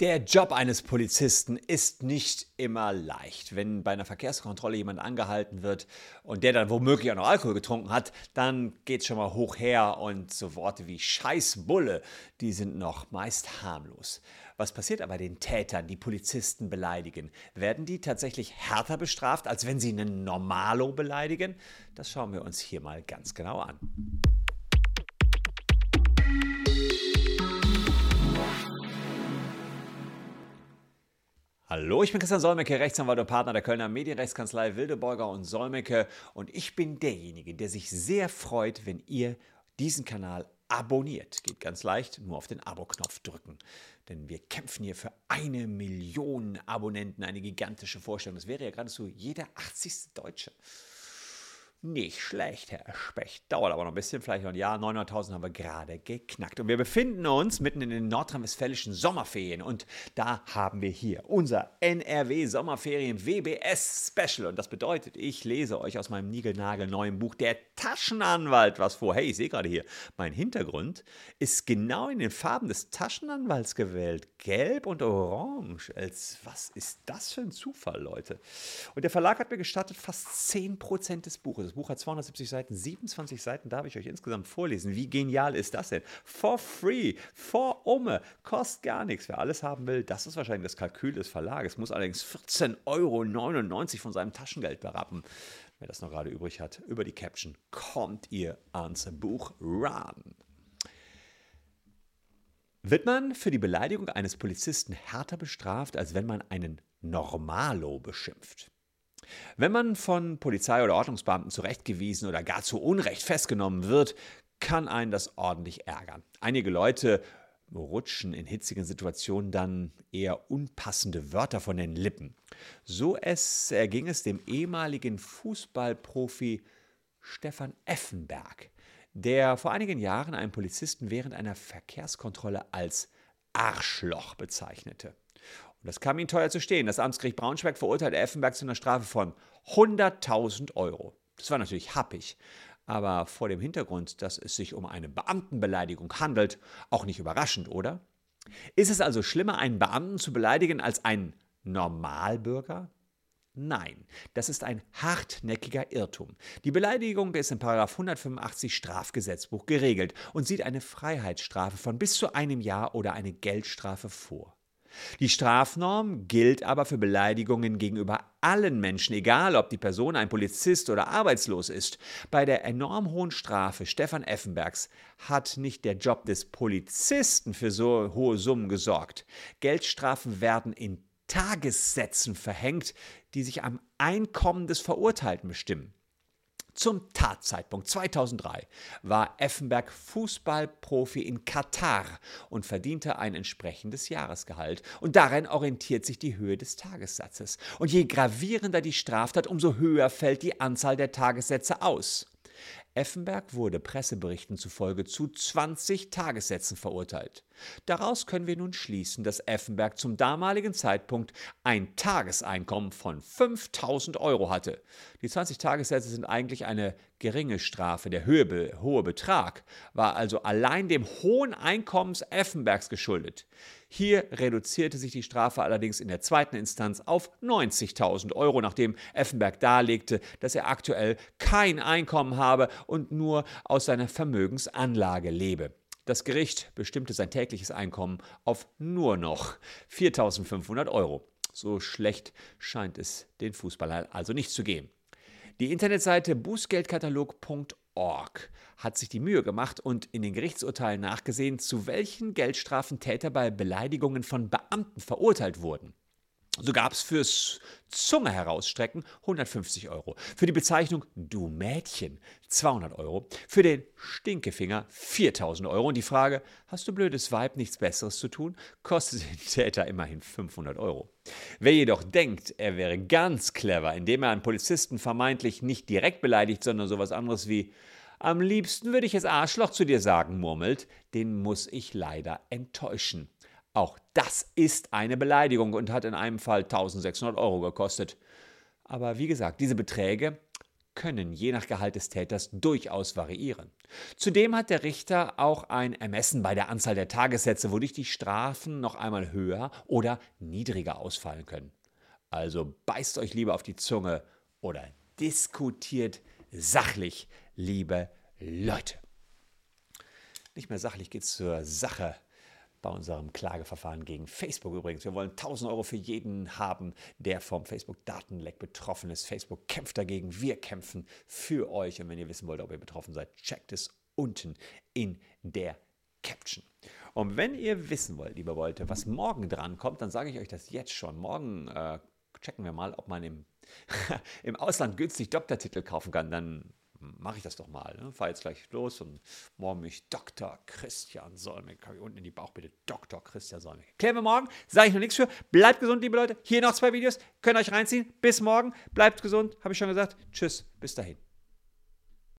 Der Job eines Polizisten ist nicht immer leicht. Wenn bei einer Verkehrskontrolle jemand angehalten wird und der dann womöglich auch noch Alkohol getrunken hat, dann geht es schon mal hoch her und so Worte wie Scheißbulle, die sind noch meist harmlos. Was passiert aber den Tätern, die Polizisten beleidigen? Werden die tatsächlich härter bestraft, als wenn sie einen Normalo beleidigen? Das schauen wir uns hier mal ganz genau an. Hallo, ich bin Christian Solmecke, Rechtsanwalt und Partner der Kölner Medienrechtskanzlei Wildeborger und Solmecke und ich bin derjenige, der sich sehr freut, wenn ihr diesen Kanal abonniert. Geht ganz leicht, nur auf den Abo-Knopf drücken. Denn wir kämpfen hier für eine Million Abonnenten, eine gigantische Vorstellung. Das wäre ja geradezu jeder 80. Deutsche. Nicht schlecht, Herr Specht. Dauert aber noch ein bisschen, vielleicht noch ein Jahr. 900.000 haben wir gerade geknackt. Und wir befinden uns mitten in den nordrhein-westfälischen Sommerferien. Und da haben wir hier unser NRW Sommerferien WBS Special. Und das bedeutet, ich lese euch aus meinem niegelnagelneuen Buch Der Taschenanwalt was vor. Hey, ich sehe gerade hier, mein Hintergrund ist genau in den Farben des Taschenanwalts gewählt. Gelb und orange. Als, was ist das für ein Zufall, Leute? Und der Verlag hat mir gestattet, fast 10% des Buches das Buch hat 270 Seiten, 27 Seiten darf ich euch insgesamt vorlesen. Wie genial ist das denn? For free, for Umme, kostet gar nichts. Wer alles haben will, das ist wahrscheinlich das Kalkül des Verlages, muss allerdings 14,99 Euro von seinem Taschengeld berappen. Wer das noch gerade übrig hat, über die Caption kommt ihr ans Buch Run. Wird man für die Beleidigung eines Polizisten härter bestraft, als wenn man einen Normalo beschimpft? Wenn man von Polizei oder Ordnungsbeamten zurechtgewiesen oder gar zu Unrecht festgenommen wird, kann einen das ordentlich ärgern. Einige Leute rutschen in hitzigen Situationen dann eher unpassende Wörter von den Lippen. So es erging es dem ehemaligen Fußballprofi Stefan Effenberg, der vor einigen Jahren einen Polizisten während einer Verkehrskontrolle als Arschloch bezeichnete. Und das kam ihm teuer zu stehen. Das Amtsgericht Braunschweig verurteilte Effenberg zu einer Strafe von 100.000 Euro. Das war natürlich happig, aber vor dem Hintergrund, dass es sich um eine Beamtenbeleidigung handelt, auch nicht überraschend, oder? Ist es also schlimmer, einen Beamten zu beleidigen als einen Normalbürger? Nein, das ist ein hartnäckiger Irrtum. Die Beleidigung ist in 185 Strafgesetzbuch geregelt und sieht eine Freiheitsstrafe von bis zu einem Jahr oder eine Geldstrafe vor. Die Strafnorm gilt aber für Beleidigungen gegenüber allen Menschen, egal ob die Person ein Polizist oder arbeitslos ist. Bei der enorm hohen Strafe Stefan Effenbergs hat nicht der Job des Polizisten für so hohe Summen gesorgt. Geldstrafen werden in Tagessätzen verhängt, die sich am Einkommen des Verurteilten bestimmen. Zum Tatzeitpunkt 2003 war Effenberg Fußballprofi in Katar und verdiente ein entsprechendes Jahresgehalt. Und darin orientiert sich die Höhe des Tagessatzes. Und je gravierender die Straftat, umso höher fällt die Anzahl der Tagessätze aus. Effenberg wurde Presseberichten zufolge zu 20 Tagessätzen verurteilt. Daraus können wir nun schließen, dass Effenberg zum damaligen Zeitpunkt ein Tageseinkommen von 5000 Euro hatte. Die 20 Tagessätze sind eigentlich eine geringe Strafe. Der hohe, hohe Betrag war also allein dem hohen Einkommens Effenbergs geschuldet. Hier reduzierte sich die Strafe allerdings in der zweiten Instanz auf 90.000 Euro, nachdem Effenberg darlegte, dass er aktuell kein Einkommen habe und nur aus seiner Vermögensanlage lebe. Das Gericht bestimmte sein tägliches Einkommen auf nur noch 4.500 Euro. So schlecht scheint es den Fußballern also nicht zu gehen. Die Internetseite bußgeldkatalog.org hat sich die Mühe gemacht und in den Gerichtsurteilen nachgesehen, zu welchen Geldstrafen Täter bei Beleidigungen von Beamten verurteilt wurden. So gab es fürs Zunge herausstrecken 150 Euro. Für die Bezeichnung Du Mädchen 200 Euro. Für den Stinkefinger 4000 Euro. Und die Frage, hast du blödes Weib nichts Besseres zu tun, kostet den Täter immerhin 500 Euro. Wer jedoch denkt, er wäre ganz clever, indem er einen Polizisten vermeintlich nicht direkt beleidigt, sondern sowas anderes wie am liebsten würde ich es Arschloch zu dir sagen, murmelt, den muss ich leider enttäuschen. Auch das ist eine Beleidigung und hat in einem Fall 1600 Euro gekostet. Aber wie gesagt, diese Beträge können je nach Gehalt des Täters durchaus variieren. Zudem hat der Richter auch ein Ermessen bei der Anzahl der Tagessätze, wodurch die Strafen noch einmal höher oder niedriger ausfallen können. Also beißt euch lieber auf die Zunge oder diskutiert sachlich, liebe Leute. Nicht mehr sachlich geht es zur Sache bei unserem Klageverfahren gegen Facebook übrigens. Wir wollen 1000 Euro für jeden haben, der vom Facebook-Datenleck betroffen ist. Facebook kämpft dagegen, wir kämpfen für euch. Und wenn ihr wissen wollt, ob ihr betroffen seid, checkt es unten in der Caption. Und wenn ihr wissen wollt, lieber Leute, was morgen dran kommt, dann sage ich euch das jetzt schon. Morgen äh, checken wir mal, ob man im, im Ausland günstig Doktortitel kaufen kann. Dann mache ich das doch mal. Ne? Fahre jetzt gleich los und morgen mich Dr. Christian Solmig. Habe ich unten in die Bauchbitte. Dr. Christian Solmig. Klären wir morgen. Sage ich noch nichts für. Bleibt gesund, liebe Leute. Hier noch zwei Videos. Könnt ihr euch reinziehen. Bis morgen. Bleibt gesund. Habe ich schon gesagt. Tschüss. Bis dahin.